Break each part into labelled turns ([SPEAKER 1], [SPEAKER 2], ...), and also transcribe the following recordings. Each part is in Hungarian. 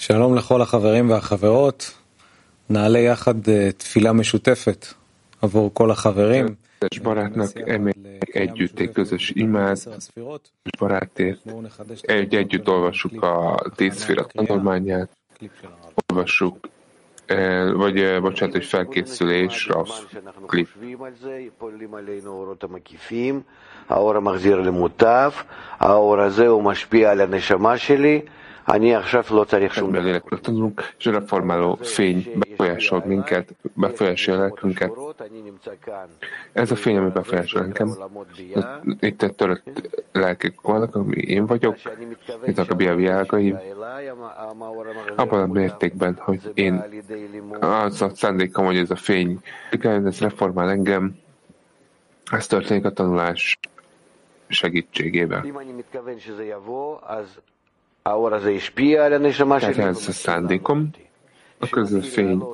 [SPEAKER 1] שלום לכל החברים והחברות. נעלה יחד תפילה משותפת עבור כל החברים.
[SPEAKER 2] Kedves barátnak emeljük együtt egy közös imád, és barátért. Egy, együtt olvassuk a tízféle tanulmányát, olvassuk, vagy bocsánat, hogy felkészülés, a klip.
[SPEAKER 3] האור המחזיר למוטב, האור הזה הוא משפיע על הנשמה שלי,
[SPEAKER 2] belélekről tanulunk, és a reformáló fény befolyásol minket, befolyásolja lelkünket. Ez a fény, ami befolyásol engem, itt egy törött lelkek vannak, ami én vagyok, itt a Bia világaim, abban a mértékben, hogy én az a szándékom, hogy ez a fény, igen, ez reformál engem, ez történik a tanulás segítségével. Tehát ez a szándékom, a közös fény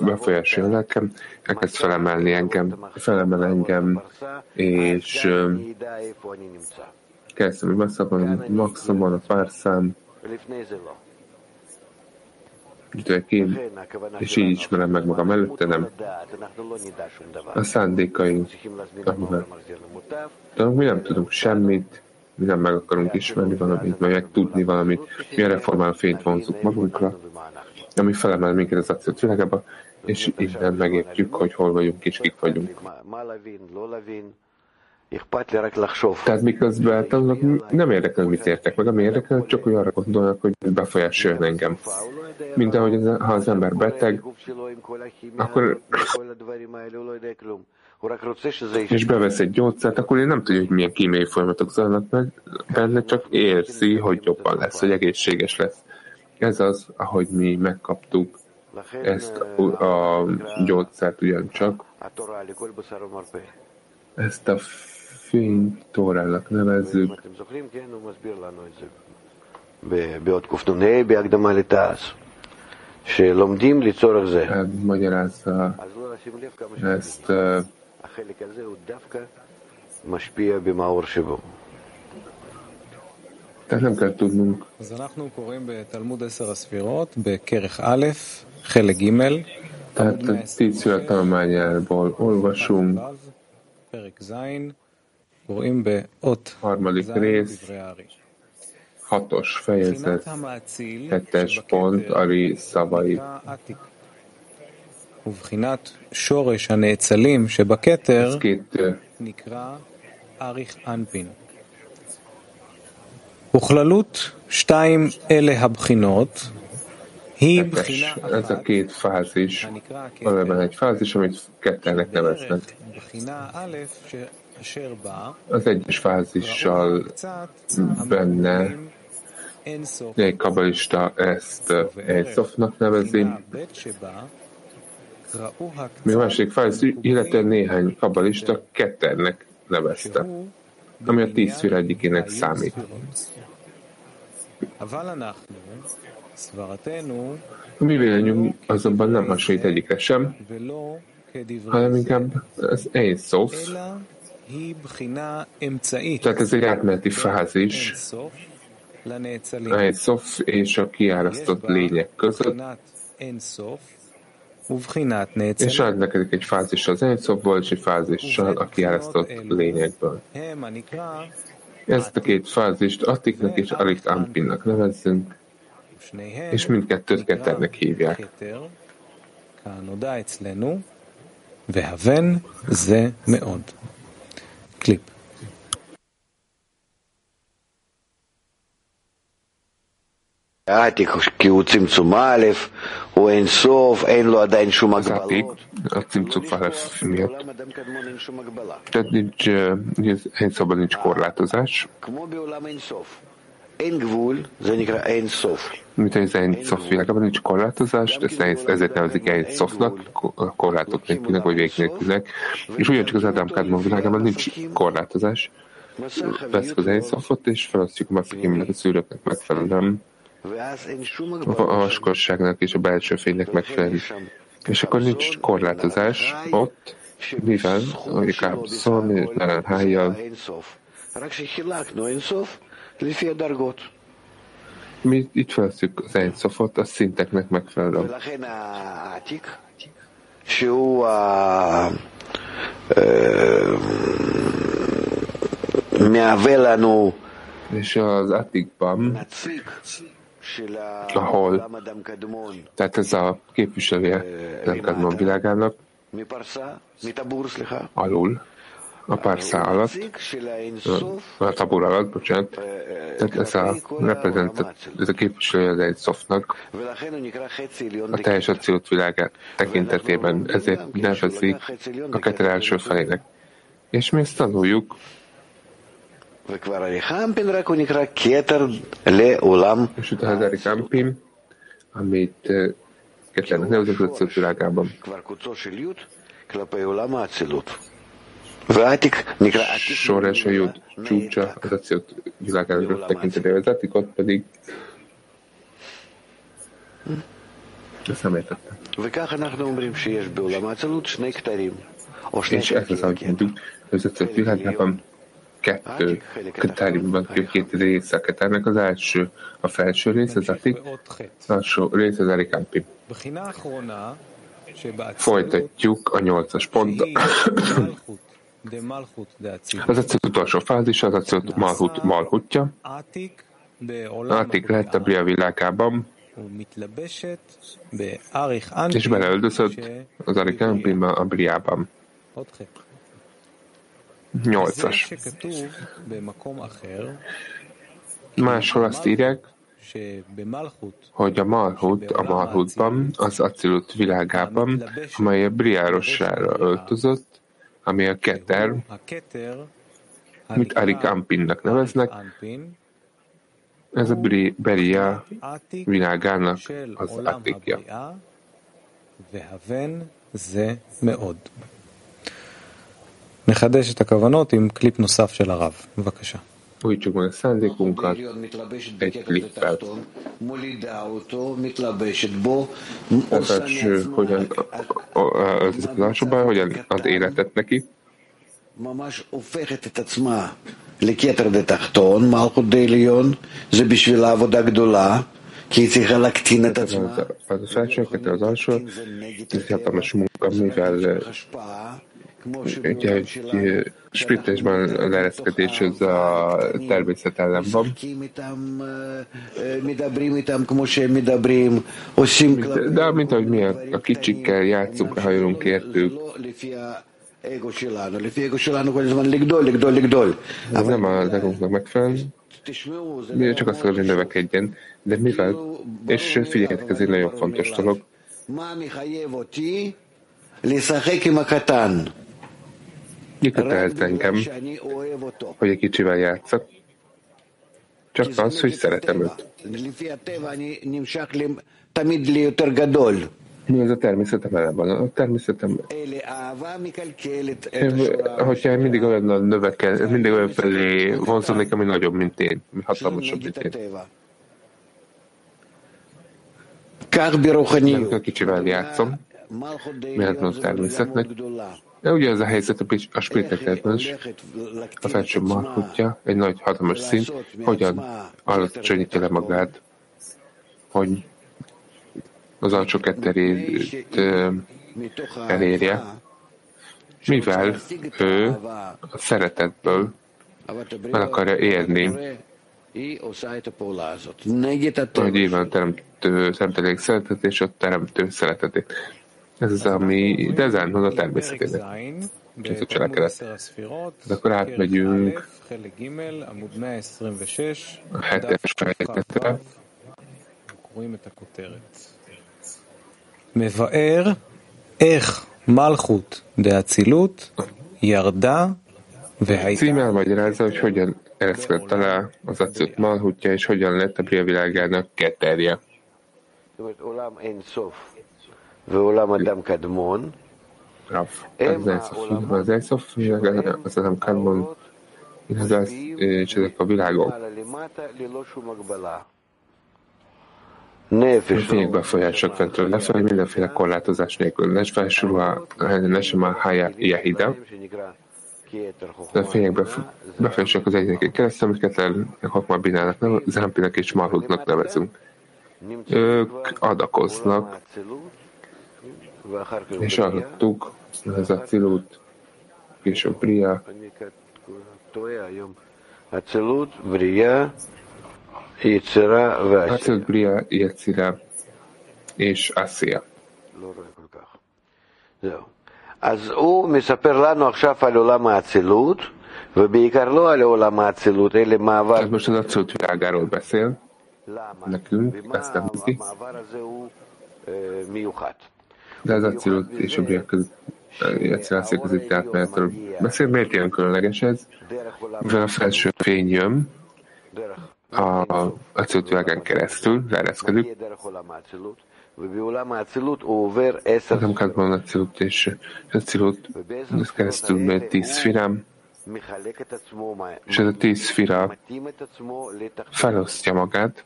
[SPEAKER 2] befolyásolja nekem, elkezd felemelni engem, felemel engem, és kezdtem, hogy beszabban maximum a párszám, én, és így ismerem meg magam előtte, nem. A szándékaink, amivel de mi nem tudunk semmit, mi nem meg akarunk ismerni valamit, vagy meg tudni valamit, mi a reformáló fényt vonzunk magunkra, ami felemel minket az akciót világába, és innen megértjük, hogy hol vagyunk és kik vagyunk. Tehát miközben tanulnak, nem érdekel, mit értek meg, ami érdekel, csak hogy arra gondolnak, hogy befolyásoljon engem. Mint ahogy ha az ember beteg, akkor és bevesz egy gyógyszert, akkor én nem tudja, hogy milyen kémiai folyamatok zajlanak meg benne, csak érzi, hogy jobban lesz, hogy egészséges lesz. Ez az, ahogy mi megkaptuk ezt a gyógyszert ugyancsak. Ezt a fényt Tórának nevezzük.
[SPEAKER 3] בעוד קנ"ה בהקדמה לתעש, שלומדים לצורך זה.
[SPEAKER 2] magyarázza ezt
[SPEAKER 3] החלק הזה הוא דווקא משפיע במאור שבו.
[SPEAKER 2] Tehát nem kell tudnunk.
[SPEAKER 1] אז אנחנו קוראים בתלמוד עשר הספירות, בכרך א', חלק ג',
[SPEAKER 2] Tehát a tíz szület tanulmányából olvasunk.
[SPEAKER 1] פרק ז', קוראים באות
[SPEAKER 2] harmadik rész, hatos fejezet, hetes pont, Ari szavai.
[SPEAKER 1] ובחינת שורש הנאצלים שבכתר נקרא אריך אנפין. וכללות שתיים אלה הבחינות היא בחינה
[SPEAKER 2] ez a két fázis, valójában egy fázis, amit kettelnek neveznek. Az egyes fázissal benne egy kabalista ezt Eiszofnak nevezi, a másik fázis, illetve néhány kabalista ketternek nevezte, ami a tíz szféra egyikének számít. A mi véleményünk azonban nem hasonlít egyikre sem, hanem inkább az Ein Sof, tehát ez egy átmeneti fázis, Ein Sof és a kiárasztott lények között, és ad neked egy fázis az Enszobból, és egy fázissal a kiárasztott lényekből. Ezt a két fázist Attiknak és Alik Ampinnak nevezzünk, és mindkettőt Keternek hívják.
[SPEAKER 1] והבן זה מאוד. קליפ.
[SPEAKER 3] Az áték,
[SPEAKER 2] a cimcum alef miatt. Tehát nincs, eh, egy szabad nincs korlátozás. Mint az Ein Sof világában nincs korlátozást, ezt ezért nevezik Ein Sofnak, korlátok nélkülnek, vagy vég nélkülnek, és ugyancsak az Ádám Kádmon világában nincs korlátozás. Veszük az Ein Sofot, és felosztjuk a Messzakémnek a szülőknek megfelelően a vaskorságnak és a belső fénynek megfelelően. És akkor nincs korlátozás ott, mivel a Kábszon és Merenhájjal Mi itt felszük az Einszofot a szinteknek megfelelően. és az Atikban, ahol, tehát ez a képviselője nem világának, alul, a párszá alatt, a tabor alatt, bocsánat, tehát ez a reprezentat, ez a képviselője az egy szoftnak. A teljes acélt világát tekintetében, ezért nevezik a kettő első felének. És mi ezt tanuljuk, és utána az Erik Ampim, amit Ketlenek nevezik az acélt világában. Sor és a jut csúcsa az acélt világának tekintetében, az etikot pedig ezt nem értettem. És ez az, ahogy mondjuk, az acélt világában kettő ketárimban két része a ketárnak. Az első, a felső rész, az atik, az alsó rész, az erikampi. Folytatjuk a nyolcas ponttal. Az egyszer utolsó fázis, az egyszer Malhut Malhutja. Átik lett a Bria világában, és beleöldözött az Arikampimba a Briában. Nyolcas. Máshol azt írják, hogy a Malhut a Malhutban, az Acilut világában, amely a Briárossára öltözött, ami a Keter, mit Arik Ampinnak neveznek, ez a Beria világának az Atikja.
[SPEAKER 1] נחדש את הכוונות עם קליפ נוסף של הרב. בבקשה.
[SPEAKER 2] Uite cum înseamnă cu un cat eclipat. Tehát, hogyan az látszóban, hogyan ad életet neki.
[SPEAKER 3] ממש הופכת את עצמה לכתר דתחתון, מלכות דעליון, זה בשבילה עבודה גדולה, כי היא צריכה להקטין את עצמה.
[SPEAKER 2] אז אפשר שקטע זו שהיא צריכה את המשמעות, מיגל... Ugye egy spiritésben leereszkedés ez a természet ellen van. De mint ahogy mi a, kicsikkel játszunk, hajolunk értük, ez nem a egonknak megfelel, mi csak azt hogy növekedjen, de mivel, és figyeljetek, ez egy nagyon fontos dolog. Kikötelez engem, hogy egy kicsivel játszak. Csak az, hogy szeretem őt. Mi az a természetem elem van? A természetem... Hogyha én mindig olyan növekel, mindig olyan felé vonzódik, ami nagyobb, mint én, hatalmasabb, mint én. Nem kicsivel játszom, mert a természetnek, de ugye ez a helyzet a spiritekletben is. A felső markutja, egy nagy hatalmas szint, hogyan alacsonyítja le magát, hogy az alsó ketterét elérje, mivel ő a szeretetből el akarja érni, hogy így van teremtő szemtelék szeretet és a teremtő szeretetét. Ez az, ami, de ez átmond a természetének. Ez a cselekedet. Tehát akkor átmegyünk a hetes fejezetre.
[SPEAKER 1] מבאר איך מלכות דאצילות ירדה והייתה...
[SPEAKER 2] Cím elmagyarázza, hogy hogyan ereszkedett alá az acilt malhutja, és hogyan lett a bria világának ketterje.
[SPEAKER 3] az elszafüggve,
[SPEAKER 2] az elszafüggve, az nem kármon, igazán, és ezek a világok. Fények befolyásak fentről lefelé, mindenféle korlátozás nélkül. Ne felsorolva, ne sem a hájá jehide. De fények befolyások az egyének keresztül, amiket el Hakma Binának, Zámpinak és Marhutnak nevezünk. Ők adakoznak és hallottuk, ez a Cilut, később Bria.
[SPEAKER 3] Acilut, Bria, Yitzira, Vasya.
[SPEAKER 2] Acilut, Bria, Yitzira és Assia.
[SPEAKER 3] זהו. אז הוא מספר לנו עכשיו על עולם האצילות, ובעיקר לא על עולם האצילות, אלא מעבר...
[SPEAKER 2] Tehát most az Acilut világáról beszél,
[SPEAKER 3] למה?
[SPEAKER 2] nekünk,
[SPEAKER 3] ומה
[SPEAKER 2] ezt említi.
[SPEAKER 3] המעבר הזה הוא אה, מיוחד.
[SPEAKER 2] de az acélút és a briák között eh, az itt átmenetről beszél. Miért ilyen különleges ez? Mivel a felső fény jön, a acéltüvegen keresztül leereszkedik. az kell mondani acilut és acilut, ez keresztül megy tíz
[SPEAKER 3] firám,
[SPEAKER 2] és ez a tíz
[SPEAKER 3] fira
[SPEAKER 2] felosztja magát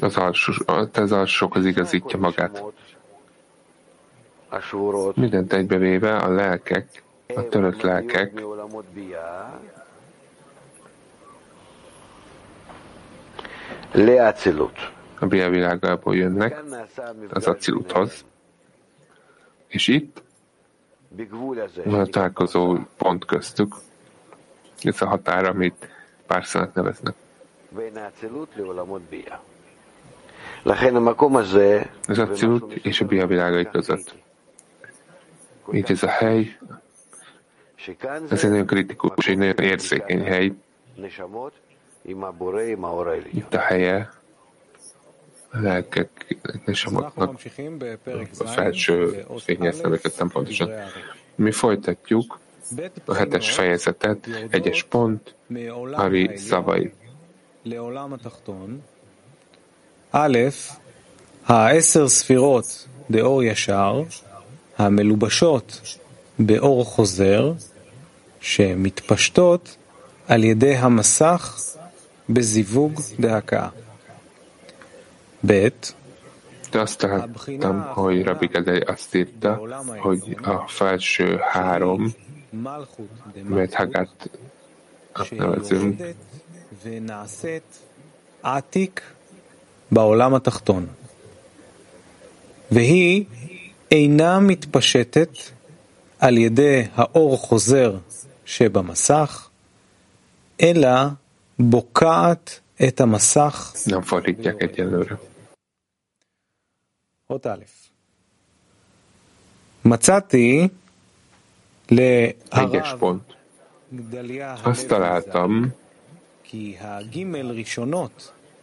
[SPEAKER 2] az, alsó, az alsókhoz igazítja magát. Mindent egybevéve a lelkek, a törött lelkek, a Bia világából jönnek, az aciluthoz, és itt van a találkozó pont köztük, ez a határ, amit
[SPEAKER 3] pár szenet neveznek. Ez
[SPEAKER 2] a cílut és a Bia világai között. Így ez a hely, ez egy nagyon kritikus, egy nagyon érzékeny hely. Itt a helye a lelkek, nesamoknak a felső fényes
[SPEAKER 1] szemeket
[SPEAKER 2] nem pontosan. Mi folytatjuk a hetes fejezetet, egyes pont, Ari szavai.
[SPEAKER 1] א', העשר ספירות דאור ישר, המלובשות באור חוזר, שמתפשטות על ידי המסך בזיווג דהקה. ב',
[SPEAKER 2] De azt láttam, hogy Rabbi Gedei azt írta, hogy a felső három,
[SPEAKER 1] מלכות
[SPEAKER 2] mert Hagát nevezünk,
[SPEAKER 1] שיורדת ונעשית עתיק בעולם התחתון. והיא אינה מתפשטת על ידי האור חוזר שבמסך, אלא בוקעת את המסך.
[SPEAKER 2] egyelőre.
[SPEAKER 1] אות א'. מצאתי
[SPEAKER 2] Egyes
[SPEAKER 1] להרב
[SPEAKER 2] pont.
[SPEAKER 1] גדליה
[SPEAKER 2] Azt
[SPEAKER 1] הלוי
[SPEAKER 2] találtam,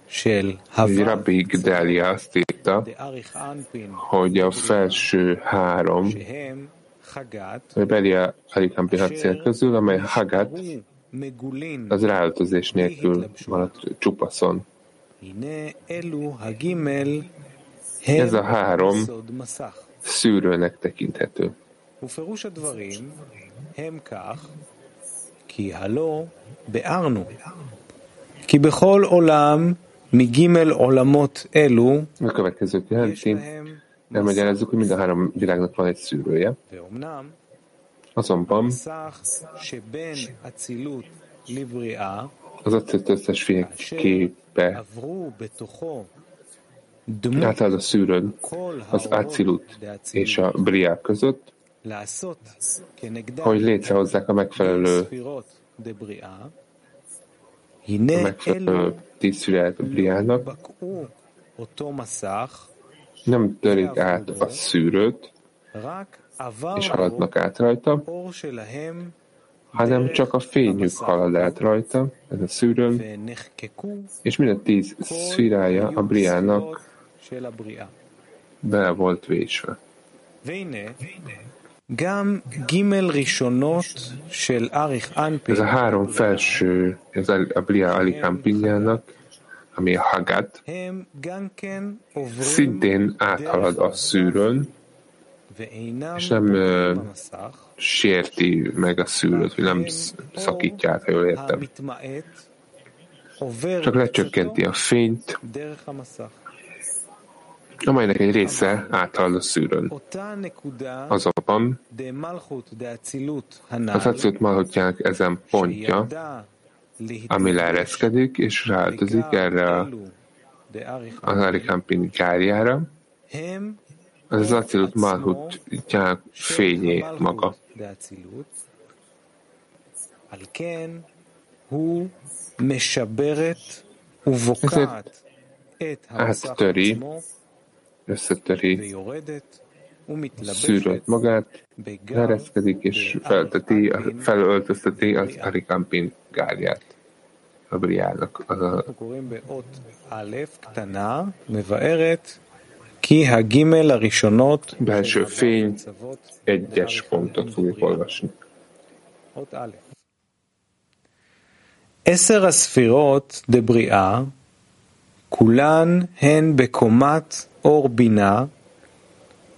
[SPEAKER 1] כי הגימל ראשונות של
[SPEAKER 2] hogy
[SPEAKER 1] הוו
[SPEAKER 2] Rabbi Gedelia azt írta,
[SPEAKER 1] דאריך אנפין,
[SPEAKER 2] hogy a felső három,
[SPEAKER 1] שהם חגת,
[SPEAKER 2] hogy Belia Alikampinácia közül, amely Hagat,
[SPEAKER 1] הוא מגולין,
[SPEAKER 2] az ráöltözés nélkül van a csupaszon.
[SPEAKER 1] הנה אלו הגימל
[SPEAKER 2] Ez a
[SPEAKER 1] הם
[SPEAKER 2] három
[SPEAKER 1] יסוד מסך.
[SPEAKER 2] szűrőnek tekinthető.
[SPEAKER 1] ופירוש הדברים הם כך, כי הלא ביארנו, כי בכל עולם מגימל עולמות אלו
[SPEAKER 2] a
[SPEAKER 1] következő
[SPEAKER 2] jelenti, elmagyarázzuk, hogy mind a három világnak van egy szűrője. Azonban az ötlet összes
[SPEAKER 1] fényképe
[SPEAKER 2] átáll a szűrőn az Acilut és a Briá között, hogy létrehozzák a megfelelő a megfelelő tisztvilág Briának. Nem törik át a szűrőt, és haladnak át rajta, hanem csak a fényük halad át rajta, ez a szűrőn, és mind a tíz szférája a Briának bele volt vésve. Ez a három felső, ez a Blia Alicampinjának, ami a Hagat, szintén áthalad a
[SPEAKER 1] szűrön,
[SPEAKER 2] és nem
[SPEAKER 1] uh,
[SPEAKER 2] sérti meg a szűrőt, vagy nem szakítja át, ha jól értem. Csak lecsökkenti a fényt, amelynek egy része áthalad a szűrőn. Azonban az Acilut Malhutjának ezen pontja, ami leereszkedik és rááltozik erre az Arikampin kárjára, az az Acilut Malhutjának fényé maga. Ezért áttöri, összetöri szűrött magát, ereszkedik és felteti, felöltözteti az Arikampin gárját. A Briának az a belső fény egyes pontot fogjuk olvasni.
[SPEAKER 1] עשר הספירות דבריאה, כולן הן בקומת אור בינה,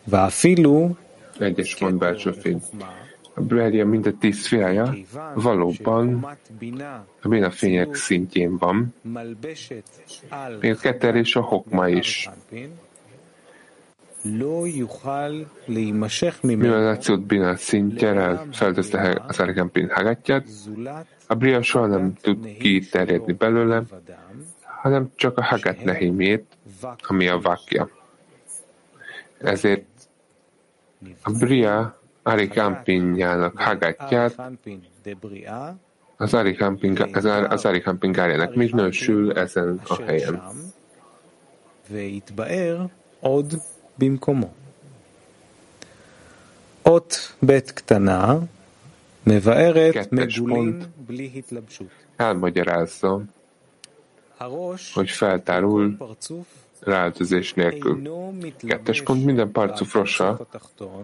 [SPEAKER 1] ואפילו
[SPEAKER 2] egyes mond belső fény. A Brahya mind a tíz szférája valóban a Bina fények szintjén van, még a ketter és a hokma is. Mivel a Aciut Bina szintjére feltözte az Arkampin hagatját, a Bria soha nem tud kiterjedni belőle, hanem csak a Hagat Nehimét, ami a vakja. Ezért a Bria Arikampinjának Hagatját az Arikampin, az, az Arikampin gárjának még nősül ezen a helyen.
[SPEAKER 1] עוד במקומו. אות ב' קטנה מבארת מגולים בלי התלבשות.
[SPEAKER 2] elmagyarázza, hogy feltárul ráöltözés nélkül. Kettes pont minden parcuf rosa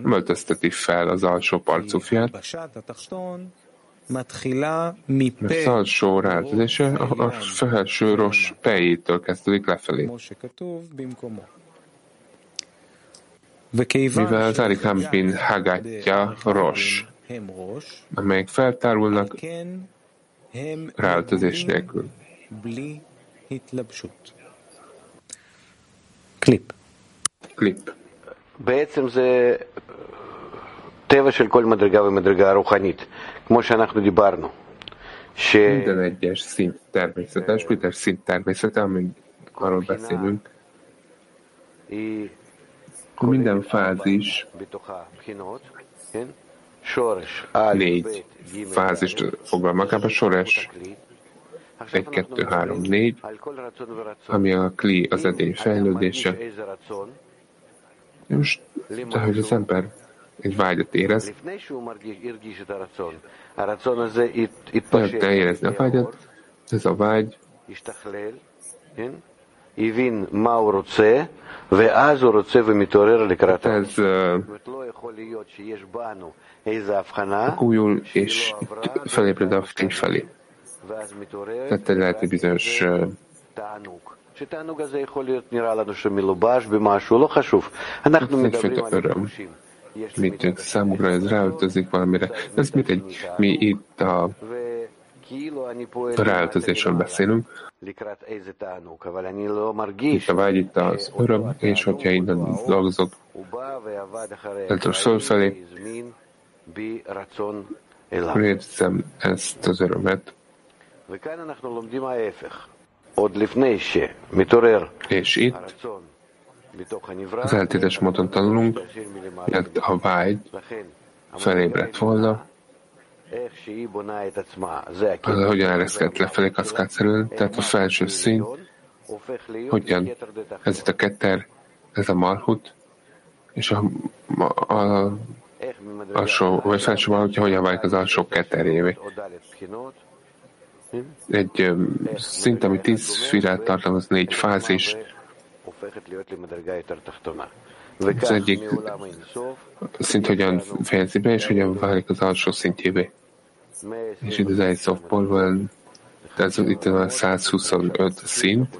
[SPEAKER 2] nem öltözteti fel az alsó parcufját, mert az alsó ráöltözése a felső ros pejétől kezdődik lefelé. Mivel az Arikampin hagátja ros, amelyek feltárulnak ráöltözés nélkül.
[SPEAKER 1] קליפ.
[SPEAKER 2] קליפ.
[SPEAKER 3] בעצם זה טבע של כל מדרגה ומדרגה רוחנית, כמו שאנחנו דיברנו.
[SPEAKER 2] ש... Minden egyes szint természetes, minden szint természete, amíg arról beszélünk. Minden fázis négy fázist foglal magába, sores 1, 2, 3, 4, ami a kli az edény fejlődése. Most, de hogy az ember egy vágyat érez, te érezni a vágyat, ez a vágy
[SPEAKER 3] הבין מה הוא רוצה, ואז הוא רוצה ומתעורר לקראתו.
[SPEAKER 2] ez
[SPEAKER 3] לא יכול להיות שיש בנו איזו הבחנה
[SPEAKER 2] újul és területi bizonyos
[SPEAKER 3] hát egyfajta
[SPEAKER 2] öröm. Mint számukra ez ráöltözik valamire. Ez mint egy, mi itt a ráöltözésről beszélünk. Itt a vágy, itt az öröm, és hogyha innen dolgozok, Entros szól felé, érzem ezt az örömet, és itt az eltétes módon tanulunk, mert a vágy felébredt volna, az, hogyan ereszkedett lefelé kaszkádszerűen, tehát a felső szín, hogyan? ez itt a ketter, ez a marhut, és a, a, a alsó, vagy felső marhutja hogyan válik az alsó ketterévé. Egy szint, ami tíz szférát tartalmaz, négy fázis, az egyik szint hogyan fejezi be, és hogyan válik az alsó szintjévé. És itt az egy softballban, ez itt a 125 szint,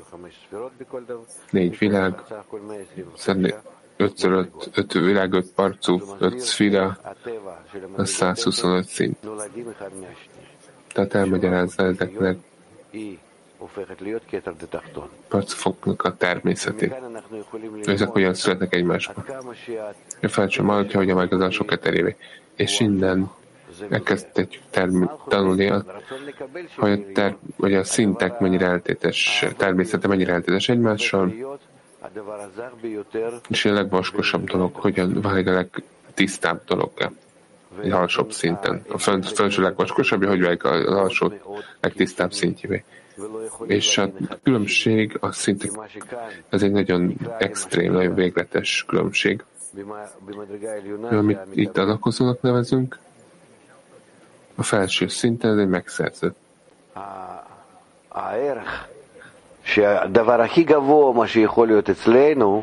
[SPEAKER 2] négy világ, 5 5, 5 világ, 5 parcú, 5 szfira, az 125 szint. Tehát elmagyarázza ezeknek parcufoknak a természetét. ezek hogyan születnek egymásba. A felső Malkja, hogy a megazán sok eterévé. És innen elkezdtek tanulni, hogy a, ter, hogy a szintek mennyire eltétes, természete mennyire eltétes egymással, és a legvaskosabb dolog, hogyan válik a legtisztább dolog egy alsóbb szinten. A felső legvaskosabb, hogy válik az alsó legtisztább szintjévé. És a különbség a szintek, ez egy nagyon extrém, nagyon végletes különbség, amit itt adakozónak nevezünk. A felső szinten ez egy megszerzett.
[SPEAKER 3] שהדבר הכי גבוה, מה שיכול להיות אצלנו,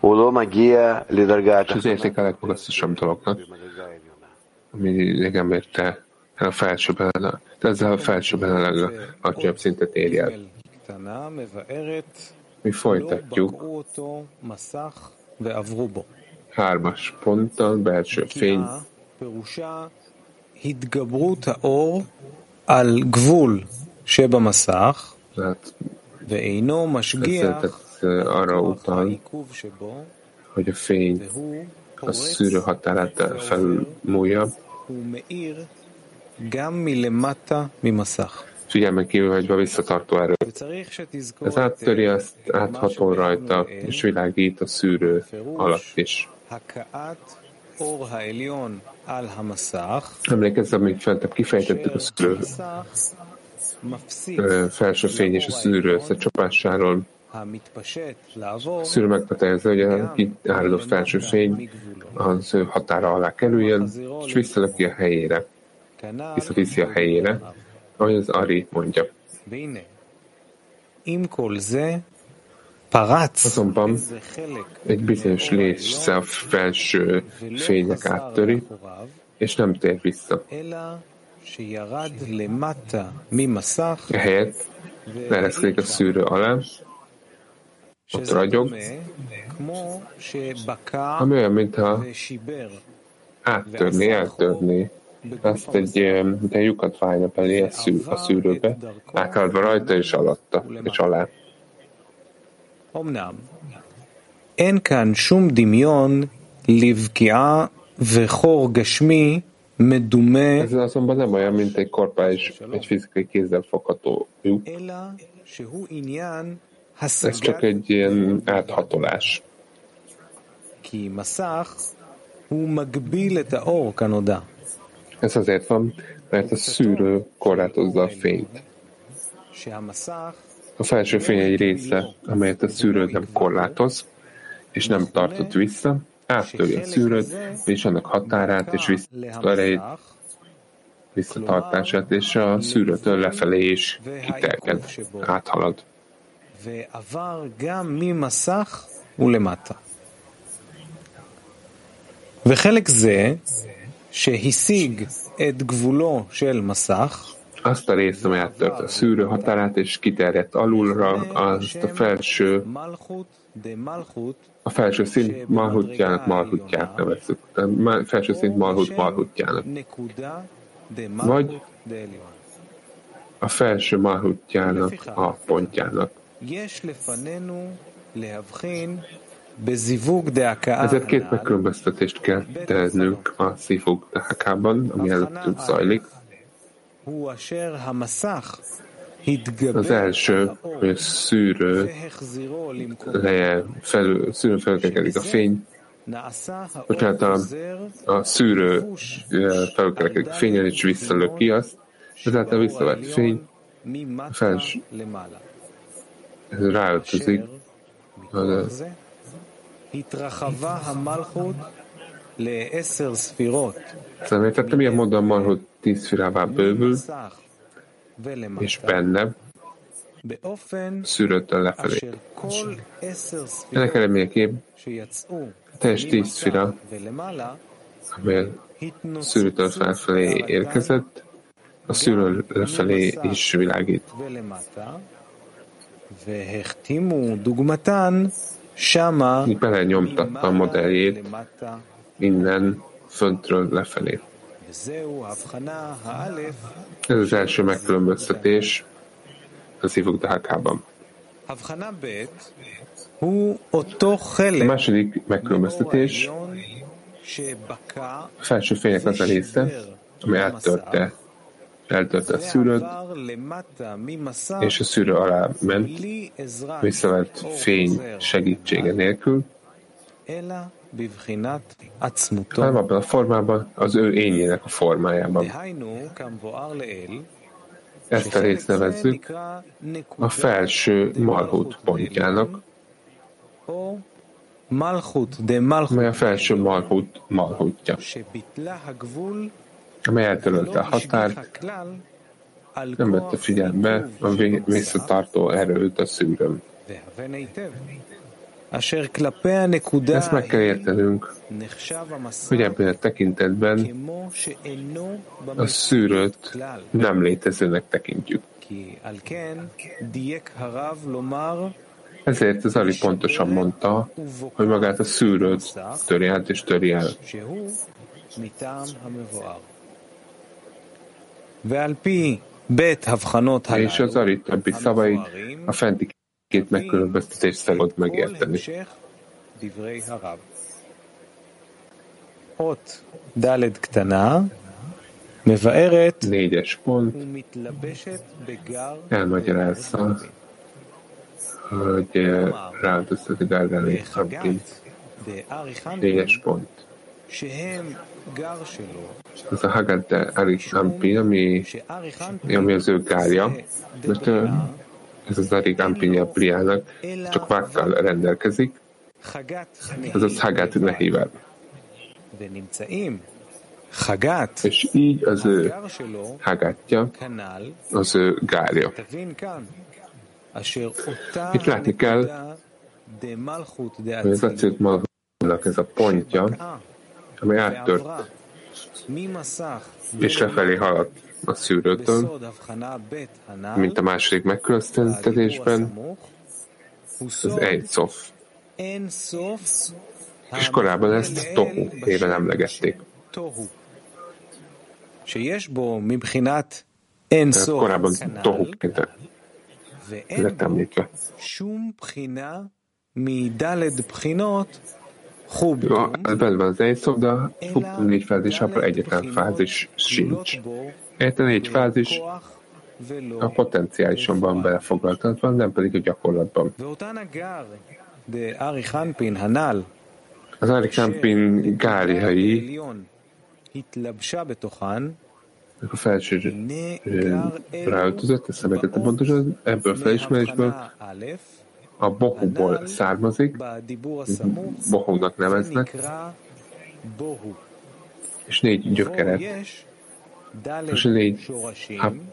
[SPEAKER 3] הוא לא מגיע לדרגת...
[SPEAKER 2] És az érték a legmagasztosabb dolognak, ami legemérte a felsőben, de ezzel a felsőben a legalacsonyabb szintet éri el. Mi folytatjuk hármas ponttal, belső fény.
[SPEAKER 1] התגברות האור על גבול שבמסך, ואינו משגיח
[SPEAKER 2] arra utal, hogy a fény a szűrő határát felmúlja, figyelmen kívül hagyva visszatartó erő. Ez áttöri azt, áthatol rajta, és világít a szűrő alatt is. Emlékezz, amit fentebb kifejtettük a szűrő felső fény és a szűrő összecsapásáról. Szűrő meghatározza, hogy a felső fény az ő határa alá kerüljön, és visszalöki a helyére. Visszaviszi a helyére, ahogy az Ari mondja. Azonban egy bizonyos része a felső fények áttöri, és nem tér vissza. Ehelyett leereszkedik a szűrő alá, ott ragyog, ami olyan, mintha áttörni, eltörni azt egy, egy lyukat fájna belé a, szű, a szűrőbe, áthaladva rajta és alatta, és alá.
[SPEAKER 1] אין כאן שום דמיון לבקיעה וחור גשמי מדומה
[SPEAKER 2] Ez azonban nem olyan, mint egy korpális, egy fizikai kézzel fogható lyuk. Ez csak egy ilyen áthatolás. Ez azért van, mert a szűrő korlátozza a fényt. A felső fény egy része, amelyet a szűrő nem korlátoz, és nem tartott vissza, áttöri a szűrőt, és annak határát, és visszatartását, visszatartását és a szűrőtől lefelé is kitelked, áthalad.
[SPEAKER 1] וחלק זה שהשיג את גבולו של מסך,
[SPEAKER 2] azt a részt, amely áttört a szűrő határát, és kiterjedt alulra, azt a felső, a felső szint malhutjának malhutját nevezzük. A felső szint malhut malhutjának. Vagy a felső malhutjának a pontjának. Ezért két megkülönböztetést kell tennünk a szifuk dehakában, ami előttünk zajlik. Az első, hogy a szűrő leje felül, szűrő felkerekedik a fény, bocsánat, a, a szűrő felkerekedik a fényen, és visszalök ki azt, ezáltal visszavett fény, a fels, ez ráöltözik. Személytettem, ilyen módon Marhut tíz szfirává bővül, és benne szűrőtől lefelé. Ennek eredményeképp teljes tíz szfira, amely szűrőtől felfelé érkezett, a szűrő lefelé is világít. Belenyomtatta a modelljét innen föntről lefelé. Ez az első megkülönböztetés az Ivuk Dhákában. A második megkülönböztetés a felső fények az a része, ami áttörte, eltörte a szűrőt, és a szűrő alá ment, visszavett fény segítsége nélkül, hanem abban a formában, az ő ényének a formájában. Ezt a részt nevezzük a felső malhut pontjának, mely a felső malhut malhutja, amely eltörölte a határt, nem vette figyelembe a visszatartó erőt a szűrőn. Ezt meg kell értenünk, hogy ebben a tekintetben a szűrőt nem létezőnek tekintjük. Ezért az Ali pontosan mondta, hogy magát a szűrőt töri át és töri el És az Ali többi szavait a fenti két megkülönböztetés szerint megérteni.
[SPEAKER 1] אות ד' קטנה מבארת
[SPEAKER 2] Négyes pont
[SPEAKER 1] ומתלבשת בגר
[SPEAKER 2] elmagyarázza, hogy eh, ráadoztat a Gargani Abkin.
[SPEAKER 1] דאריכן
[SPEAKER 2] Négyes pont. Ez a Hagad arich ampi, ami, ami az ő gárja, mert ez az arich ampi a Priának csak vákkal rendelkezik,
[SPEAKER 1] ez
[SPEAKER 2] az Hagat
[SPEAKER 1] nehével.
[SPEAKER 2] És így az ő
[SPEAKER 1] hágátja,
[SPEAKER 2] az ő gárja. Itt látni kell, hogy
[SPEAKER 1] ez
[SPEAKER 2] a malchutnak ez a pontja, ami áttört és lefelé haladt a szűrőtől, mint a második megkülönböztetésben, az egy szof. És korábban ezt Tohu néven emlegették.
[SPEAKER 1] Ez
[SPEAKER 2] korábban Tohuként lett említve. A, ebben az egy szó, de a fázis négy egyetlen fázis sincs. Egyetlen egy fázis a potenciálisan van belefoglaltatva, nem pedig a gyakorlatban. Az
[SPEAKER 1] Ari Kampin gáliai
[SPEAKER 2] a felső ráöltözött, ezt pontosan ebből felismerésből a Bohúból származik, Bohúnak neveznek, és négy
[SPEAKER 1] gyökeret,
[SPEAKER 2] és négy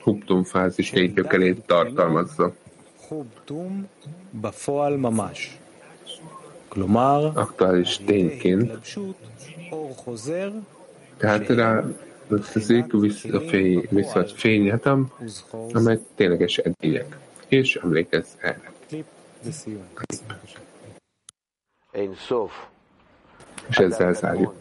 [SPEAKER 2] hubtum fázis négy gyökerét tartalmazza. Aktuális tényként, tehát rá ötlezik a fény, viszont fényetem,
[SPEAKER 1] hát,
[SPEAKER 2] amely tényleges edények, és emlékezz erre. És ezzel zárjuk.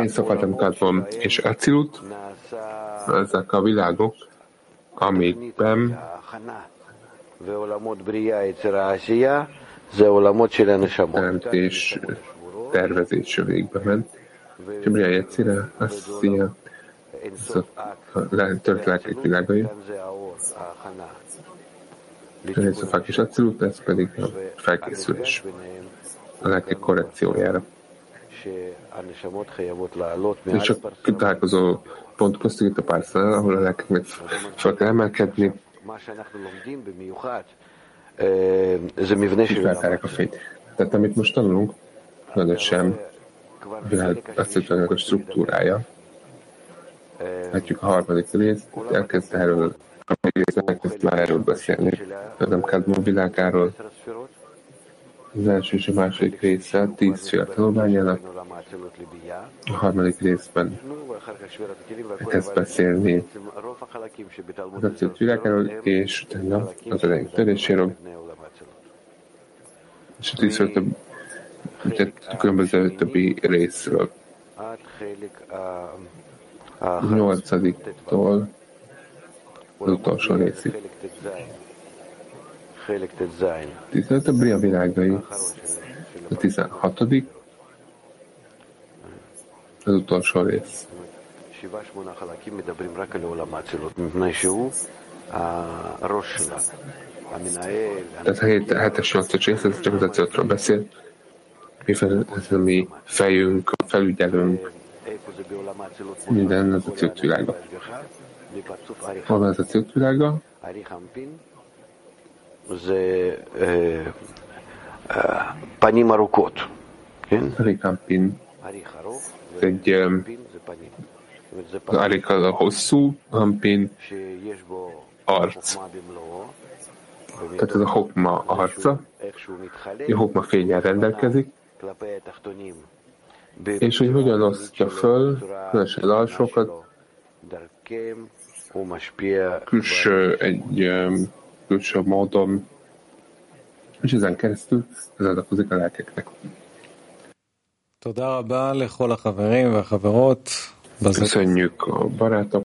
[SPEAKER 2] Én szokatom Kadmon és Acilut, ezek a világok, amikben teremtés tervezés végbe ment. És Brian Jecire, Assia, Szóval tört látják világai.
[SPEAKER 3] Ez a
[SPEAKER 2] fák is abszolút, ez pedig a felkészülés a lelki korrekciójára. És csak találkozó pont köztük itt a párszalán, ahol a lelkek meg fel kell emelkedni, és feltárják a fényt. Tehát amit most tanulunk, sem, világ, azt a struktúrája, Látjuk a harmadik részt, elkezd erről a elkezd már erről beszélni. Adam Kadmon világáról. Az első és a második része tízféle tanulmányának. A harmadik részben elkezd beszélni az abszolút világáról, és utána az elején töréséről. És a tízféle több, a különböző többi részről nyolcadiktól az utolsó részig. 15. a Bria világai, a 16. az utolsó rész. Tehát a 7-es, 8-as rész, ez csak az aciotról beszél, mivel ez a mi fejünk, felügyelünk, minden ez a cég világa. Hol ez a
[SPEAKER 3] cég világa? Panim Arukot.
[SPEAKER 2] Arikampin. Egy Arik az a hosszú, Ampin arc. Tehát ez a hokma arca, a hokma fényen rendelkezik, és hogy hogyan osztja föl, különösen alsókat, külső egy külső módon, és ezen keresztül ez adakozik a lelkeknek. Köszönjük a barátok